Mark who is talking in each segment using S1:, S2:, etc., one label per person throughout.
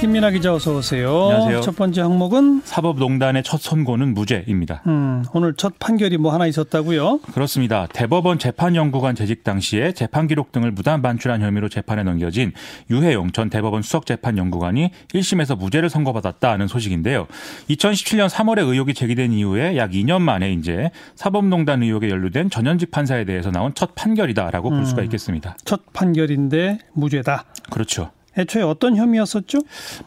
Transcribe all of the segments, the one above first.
S1: 김민아 기자 어서 오세요.
S2: 안녕하세요.
S1: 첫 번째 항목은
S2: 사법농단의 첫 선고는 무죄입니다.
S1: 음, 오늘 첫 판결이 뭐 하나 있었다고요?
S2: 그렇습니다. 대법원 재판연구관 재직 당시에 재판 기록 등을 무단 반출한 혐의로 재판에 넘겨진 유해용 전 대법원 수석재판연구관이 1심에서 무죄를 선고받았다는 소식인데요. 2017년 3월에 의혹이 제기된 이후에 약 2년 만에 이제 사법농단 의혹에 연루된 전현직 판사에 대해서 나온 첫 판결이다라고 볼 수가 있겠습니다.
S1: 첫 판결인데 무죄다.
S2: 그렇죠.
S1: 애초에 어떤 혐의였었죠?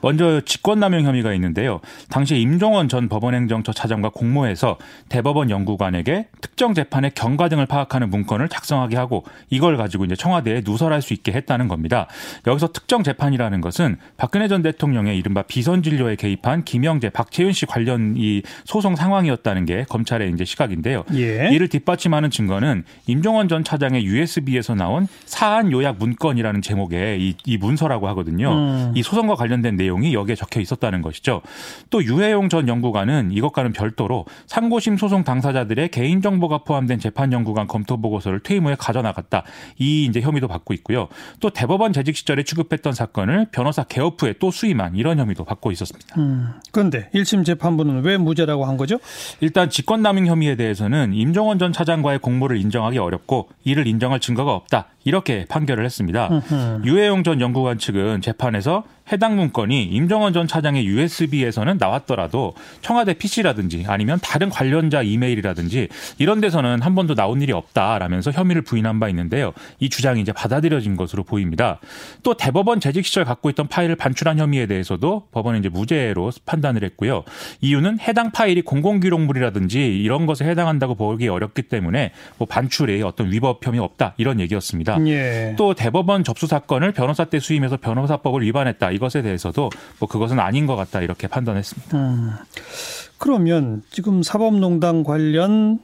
S2: 먼저 직권남용 혐의가 있는데요. 당시 임종원 전 법원행정처 차장과 공모해서 대법원 연구관에게 특정 재판의 경과 등을 파악하는 문건을 작성하게 하고 이걸 가지고 이제 청와대에 누설할 수 있게 했다는 겁니다. 여기서 특정 재판이라는 것은 박근혜 전 대통령의 이른바 비선 진료에 개입한 김영재, 박채윤 씨 관련 이 소송 상황이었다는 게 검찰의 이제 시각인데요.
S1: 예.
S2: 이를 뒷받침하는 증거는 임종원 전 차장의 USB에서 나온 사안 요약 문건이라는 제목의 이, 이 문서라고 하거든요.
S1: 음.
S2: 이 소송과 관련된 내용이 여기에 적혀 있었다는 것이죠. 또 유해용 전 연구관은 이것과는 별도로 상고심 소송 당사자들의 개인 정보가 포함된 재판 연구관 검토 보고서를 퇴임 후에 가져나갔다. 이 이제 혐의도 받고 있고요. 또 대법원 재직 시절에 취급했던 사건을 변호사 개업 후에 또 수임한 이런 혐의도 받고 있었습니다.
S1: 음, 그런데 1심 재판부는 왜 무죄라고 한 거죠?
S2: 일단 직권남용 혐의에 대해서는 임종원 전 차장과의 공모를 인정하기 어렵고 이를 인정할 증거가 없다. 이렇게 판결을 했습니다.
S1: 음흠.
S2: 유해용 전 연구관 측은 재판에서 해당 문건이 임정원 전 차장의 USB에서는 나왔더라도 청와대 PC라든지 아니면 다른 관련자 이메일이라든지 이런 데서는 한 번도 나온 일이 없다라면서 혐의를 부인한 바 있는데요. 이 주장이 이제 받아들여진 것으로 보입니다. 또 대법원 재직 시절 갖고 있던 파일을 반출한 혐의에 대해서도 법원은 이제 무죄로 판단을 했고요. 이유는 해당 파일이 공공기록물이라든지 이런 것에 해당한다고 보기 어렵기 때문에 뭐 반출에 어떤 위법 혐의 없다 이런 얘기였습니다.
S1: 예.
S2: 또 대법원 접수 사건을 변호사 때 수임해서 변호사법을 위반했다 이것에 대해서도 뭐 그것은 아닌 것 같다 이렇게 판단했습니다.
S1: 음, 그러면 지금 사법농단 관련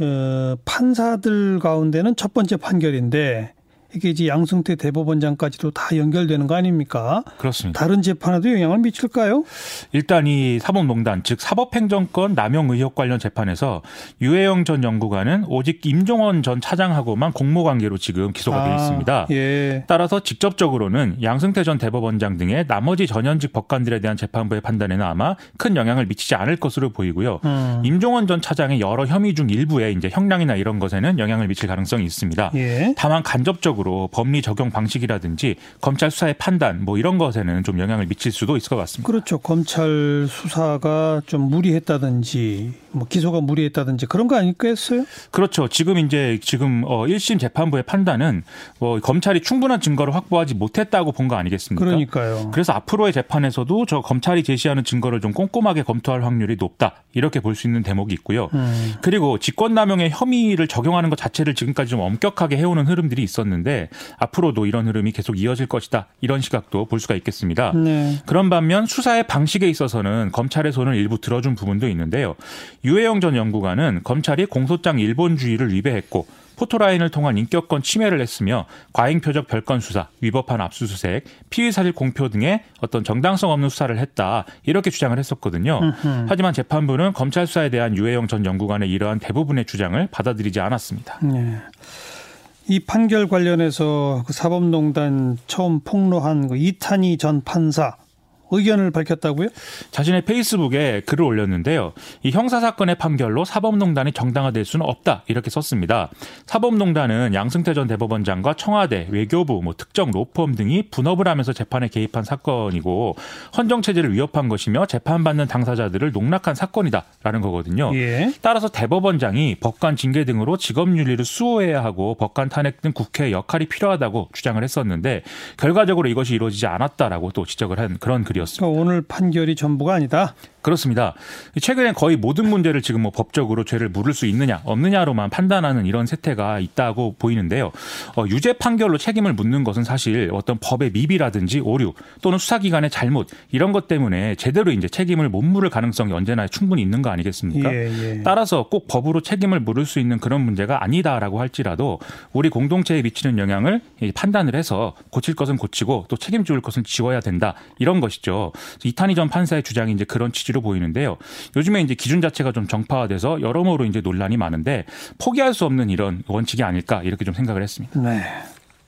S1: 어, 판사들 가운데는 첫 번째 판결인데 이게 이제 양승태 대법원장까지도 다 연결되는 거 아닙니까?
S2: 그렇습니다.
S1: 다른 재판에도 영향을 미칠까요?
S2: 일단 이 사법농단 즉 사법행정권 남용 의혹 관련 재판에서 유해영 전 연구관은 오직 임종원 전 차장하고만 공모관계로 지금 기소가 돼 있습니다.
S1: 예.
S2: 따라서 직접적으로는 양승태 전 대법원장 등의 나머지 전현직 법관들에 대한 재판부의 판단에는 아마 큰 영향을 미치지 않을 것으로 보이고요.
S1: 음.
S2: 임종원 전 차장의 여러 혐의 중 일부에 이제 형량이나 이런 것에는 영향을 미칠 가능성이 있습니다.
S1: 예.
S2: 다만 간접적으로 법리 적용 방식이라든지 검찰 수사의 판단 뭐 이런 것에는 좀 영향을 미칠 수도 있을 것 같습니다.
S1: 그렇죠. 검찰 수사가 좀 무리했다든지 뭐 기소가 무리했다든지 그런 거 아닐까했어요?
S2: 그렇죠. 지금 이제 지금 어 1심 재판부의 판단은 뭐 검찰이 충분한 증거를 확보하지 못했다고 본 거 아니겠습니까?
S1: 그러니까요.
S2: 그래서 앞으로의 재판에서도 저 검찰이 제시하는 증거를 좀 꼼꼼하게 검토할 확률이 높다. 이렇게 볼 수 있는 대목이 있고요.
S1: 음.
S2: 그리고 직권남용의 혐의를 적용하는 것 자체를 지금까지 좀 엄격하게 해오는 흐름들이 있었는데 앞으로도 이런 흐름이 계속 이어질 것이다. 이런 시각도 볼 수가 있겠습니다.
S1: 네.
S2: 그런 반면 수사의 방식에 있어서는 검찰의 손을 일부 들어준 부분도 있는데요. 유해영 전 연구관은 검찰이 공소장 일본주의를 위배했고 포토라인을 통한 인격권 침해를 했으며 과잉표적 별건 수사, 위법한 압수수색, 피의사실 공표 등의 어떤 정당성 없는 수사를 했다 이렇게 주장을 했었거든요.
S1: 음흠.
S2: 하지만 재판부는 검찰 수사에 대한 유해영 전 연구관의 이러한 대부분의 주장을 받아들이지 않았습니다.
S1: 네. 이 판결 관련해서 그 사법농단 처음 폭로한 그 이탄희 전 판사 의견을 밝혔다고요?
S2: 자신의 페이스북에 글을 올렸는데요. 이 형사 사건의 판결로 사법농단이 정당화될 수는 없다 이렇게 썼습니다. 사법농단은 양승태 전 대법원장과 청와대, 외교부, 뭐 특정 로펌 등이 분업을 하면서 재판에 개입한 사건이고 헌정 체제를 위협한 것이며 재판받는 당사자들을 농락한 사건이다라는 거거든요.
S1: 예.
S2: 따라서 대법원장이 법관 징계 등으로 직업 윤리를 수호해야 하고 법관 탄핵 등 국회의 역할이 필요하다고 주장을 했었는데 결과적으로 이것이 이루어지지 않았다라고 또 지적을 한 그런 글 이었습니다.
S1: 그러니까 오늘 판결이 전부가 아니다.
S2: 그렇습니다. 최근에 거의 모든 문제를 지금 뭐 법적으로 죄를 물을 수 있느냐 없느냐로만 판단하는 이런 세태가 있다고 보이는데요. 어, 유죄 판결로 책임을 묻는 것은 사실 어떤 법의 미비라든지 오류 또는 수사기관의 잘못 이런 것 때문에 제대로 이제 책임을 못 물을 가능성이 언제나 충분히 있는 거 아니겠습니까?
S1: 예, 예.
S2: 따라서 꼭 법으로 책임을 물을 수 있는 그런 문제가 아니다라고 할지라도 우리 공동체에 미치는 영향을 판단을 해서 고칠 것은 고치고 또 책임질 것은 지워야 된다 이런 것이죠. 이탄희 전 판사의 주장이 이제 그런 취지 로 보이는데요. 요즘에 이제 기준 자체가 좀 정파화돼서 여러모로 이제 논란이 많은데 포기할 수 없는 이런 원칙이 아닐까 이렇게 좀 생각을 했습니다.
S1: 네.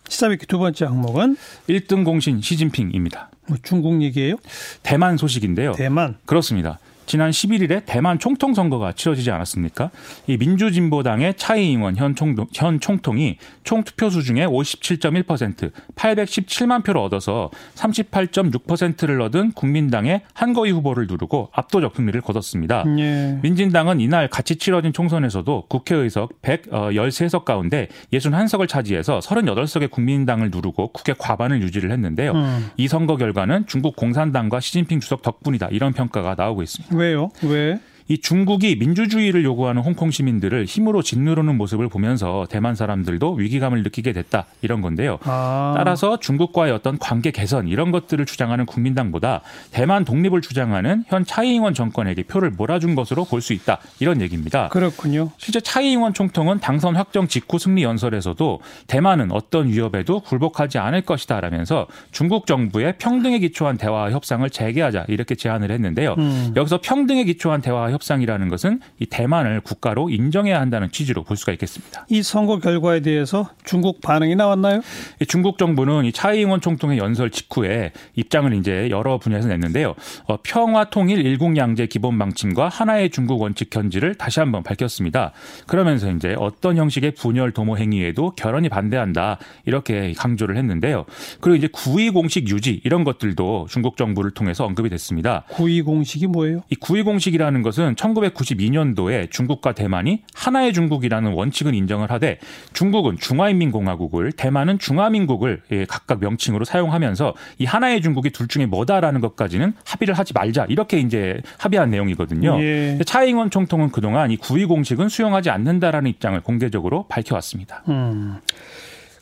S1: 시사비키 두 번째 항목은
S2: 1등 공신 시진핑입니다.
S1: 뭐 중국 얘기예요?
S2: 대만 소식인데요.
S1: 대만.
S2: 그렇습니다. 지난 11일에 대만 총통 선거가 치러지지 않았습니까? 이 민주진보당의 차이잉원 현, 총동, 현 총통이 총 투표수 중에 57.1% 817만 표를 얻어서 38.6%를 얻은 국민당의 한거위 후보를 누르고 압도적 승리를 거뒀습니다. 예. 민진당은 이날 같이 치러진 총선에서도 국회의석 113석 어, 가운데 61석을 차지해서 38석의 국민당을 누르고 국회 과반을 유지를 했는데요. 음. 이 선거 결과는 중국 공산당과 시진핑 주석 덕분이다 이런 평가가 나오고 있습니다.
S1: 왜요? 왜?
S2: 이 중국이 민주주의를 요구하는 홍콩 시민들을 힘으로 짓누르는 모습을 보면서 대만 사람들도 위기감을 느끼게 됐다 이런 건데요. 아. 따라서 중국과의 어떤 관계 개선 이런 것들을 주장하는 국민당보다 대만 독립을 주장하는 현 차이잉원 정권에게 표를 몰아준 것으로 볼 수 있다 이런 얘기입니다.
S1: 그렇군요.
S2: 실제 차이잉원 총통은 당선 확정 직후 승리 연설에서도 대만은 어떤 위협에도 굴복하지 않을 것이다라면서 중국 정부의 평등에 기초한 대화 협상을 재개하자 이렇게 제안을 했는데요. 음. 여기서 평등에 기초한 대화 협상이라는 것은 이 대만을 국가로 인정해야 한다는 취지로 볼 수가 있겠습니다.
S1: 이 선거 결과에 대해서 중국 반응이 나왔나요?
S2: 중국 정부는 이 차이잉원 총통의 연설 직후에 입장을 이제 여러 분야에서 냈는데요. 어, 평화 통일 일국양제 기본 방침과 하나의 중국 원칙 견지를 다시 한번 밝혔습니다. 그러면서 이제 어떤 형식의 분열 도모 행위에도 결연히 반대한다 이렇게 강조를 했는데요. 그리고 이제 구의 공식 유지 이런 것들도 중국 정부를 통해서 언급이 됐습니다.
S1: 구의 공식이 뭐예요?
S2: 이 구의 공식이라는 것은 것은 1992년도에 중국과 대만이 하나의 중국이라는 원칙을 인정을 하되 중국은 중화인민공화국을 대만은 중화민국을 예, 각각 명칭으로 사용하면서 이 하나의 중국이 둘 중에 뭐다라는 것까지는 합의를 하지 말자 이렇게 이제 합의한 내용이거든요. 예. 차이잉원 총통은 그동안 이 구의 공식은 수용하지 않는다라는 입장을 공개적으로 밝혀왔습니다. 음.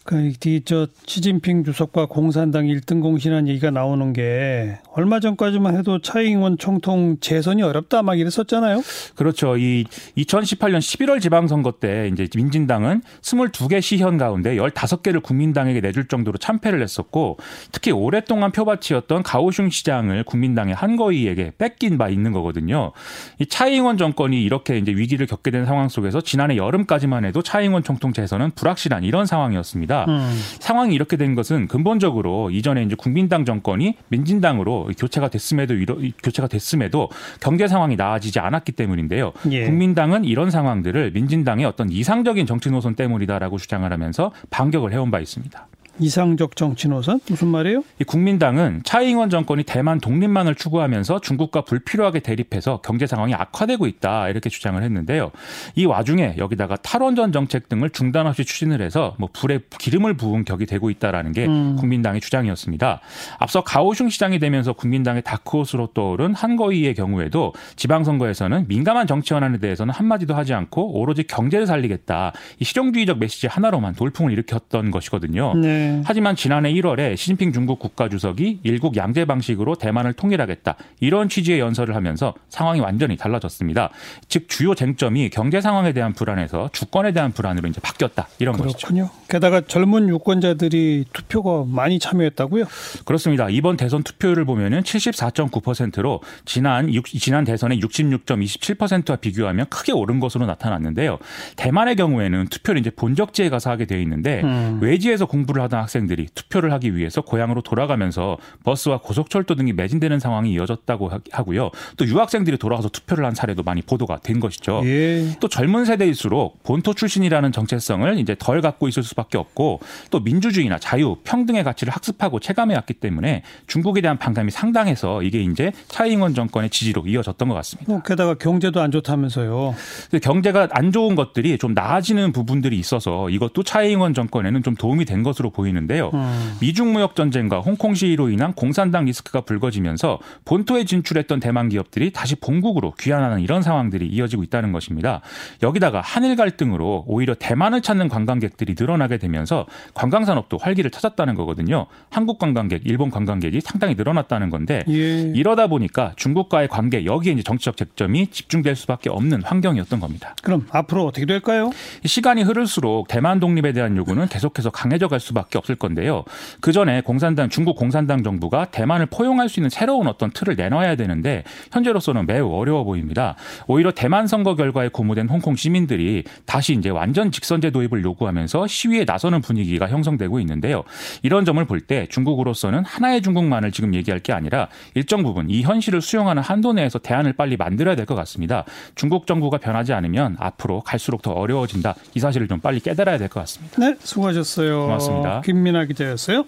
S1: 그저 시진핑 주석과 공산당 1등 공신한 얘기가 나오는 게 얼마 전까지만 해도 차이잉원 총통 재선이 어렵다 막 이랬었잖아요.
S2: 그렇죠. 이 2018년 11월 지방선거 때 이제 민진당은 22개 시현 가운데 15개를 국민당에게 내줄 정도로 참패를 했었고 특히 오랫동안 표밭이었던 가오슝 시장을 국민당의 한거위에게 뺏긴 바 있는 거거든요. 이 차이잉원 정권이 이렇게 이제 위기를 겪게 된 상황 속에서 지난해 여름까지만 해도 차이잉원 총통 재선은 불확실한 이런 상황이었습니다. 있습니다. 음. 상황이 이렇게 된 것은 근본적으로 이전에 이제 국민당 정권이 민진당으로 교체가 됐음에도 교체가 됐음에도 경제 상황이 나아지지 않았기 때문인데요. 예. 국민당은 이런 상황들을 민진당의 어떤 이상적인 정치 노선 때문이다라고 주장을 하면서 반격을 해온 바 있습니다.
S1: 이상적 정치 노선 무슨 말이에요?
S2: 이 국민당은 차이잉원 정권이 대만 독립만을 추구하면서 중국과 불필요하게 대립해서 경제 상황이 악화되고 있다 이렇게 주장을 했는데요. 이 와중에 여기다가 탈원전 정책 등을 중단 없이 추진을 해서 뭐 불에 기름을 부은 격이 되고 있다라는 게 음. 국민당의 주장이었습니다. 앞서 가오슝 시장이 되면서 국민당의 다크호스로 떠오른 한거위의 경우에도 지방선거에서는 민감한 정치 현안에 대해서는 한마디도 하지 않고 오로지 경제를 살리겠다 이 실용주의적 메시지 하나로만 돌풍을 일으켰던 것이거든요. 네. 네. 하지만 지난해 1월에 시진핑 중국 국가주석이 일국 양제 방식으로 대만을 통일하겠다 이런 취지의 연설을 하면서 상황이 완전히 달라졌습니다. 즉 주요 쟁점이 경제 상황에 대한 불안에서 주권에 대한 불안으로 이제 바뀌었다 이런
S1: 그렇군요.
S2: 것이죠.
S1: 게다가 젊은 유권자들이 투표가 많이 참여했다고요?
S2: 그렇습니다. 이번 대선 투표율을 보면은 74.9%로 지난 6, 지난 대선의 66.27%와 비교하면 크게 오른 것으로 나타났는데요. 대만의 경우에는 투표를 이제 본적지에 가서 하게 되어 있는데 음. 외지에서 공부를 하다 하던 학생들이 투표를 하기 위해서 고향으로 돌아가면서 버스와 고속철도 등이 매진되는 상황이 이어졌다고 하고요. 또 유학생들이 돌아가서 투표를 한 사례도 많이 보도가 된 것이죠. 예. 또 젊은 세대일수록 본토 출신이라는 정체성을 이제 덜 갖고 있을 수밖에 없고 또 민주주의나 자유, 평등의 가치를 학습하고 체감해 왔기 때문에 중국에 대한 반감이 상당해서 이게 이제 차이잉원 정권의 지지로 이어졌던 것 같습니다.
S1: 어, 게다가 경제도 안 좋다면서요.
S2: 경제가 안 좋은 것들이 좀 나아지는 부분들이 있어서 이것도 차이잉원 정권에는 좀 도움이 된 것으로 보입니다. 보이는데요. 음. 미중 무역 전쟁과 홍콩 시위로 인한 공산당 리스크가 불거지면서 본토에 진출했던 대만 기업들이 다시 본국으로 귀환하는 이런 상황들이 이어지고 있다는 것입니다. 여기다가 한일 갈등으로 오히려 대만을 찾는 관광객들이 늘어나게 되면서 관광 산업도 활기를 찾았다는 거거든요. 한국 관광객, 일본 관광객이 상당히 늘어났다는 건데 예. 이러다 보니까 중국과의 관계 여기에 이제 정치적 쟁점이 집중될 수밖에 없는 환경이었던 겁니다.
S1: 그럼 앞으로 어떻게 될까요?
S2: 시간이 흐를수록 대만 독립에 대한 요구는 계속해서 강해져 갈 수밖에 수밖에 없을 건데요. 그 전에 공산당 중국 공산당 정부가 대만을 포용할 수 있는 새로운 어떤 틀을 내놔야 되는데 현재로서는 매우 어려워 보입니다. 오히려 대만 선거 결과에 고무된 홍콩 시민들이 다시 이제 완전 직선제 도입을 요구하면서 시위에 나서는 분위기가 형성되고 있는데요. 이런 점을 볼 때 중국으로서는 하나의 중국만을 지금 얘기할 게 아니라 일정 부분 이 현실을 수용하는 한도 내에서 대안을 빨리 만들어야 될 것 같습니다. 중국 정부가 변하지 않으면 앞으로 갈수록 더 어려워진다. 이 사실을 좀 빨리 깨달아야 될 것 같습니다.
S1: 네, 수고하셨어요.
S2: 고맙습니다.
S1: 김민아 기자였어요.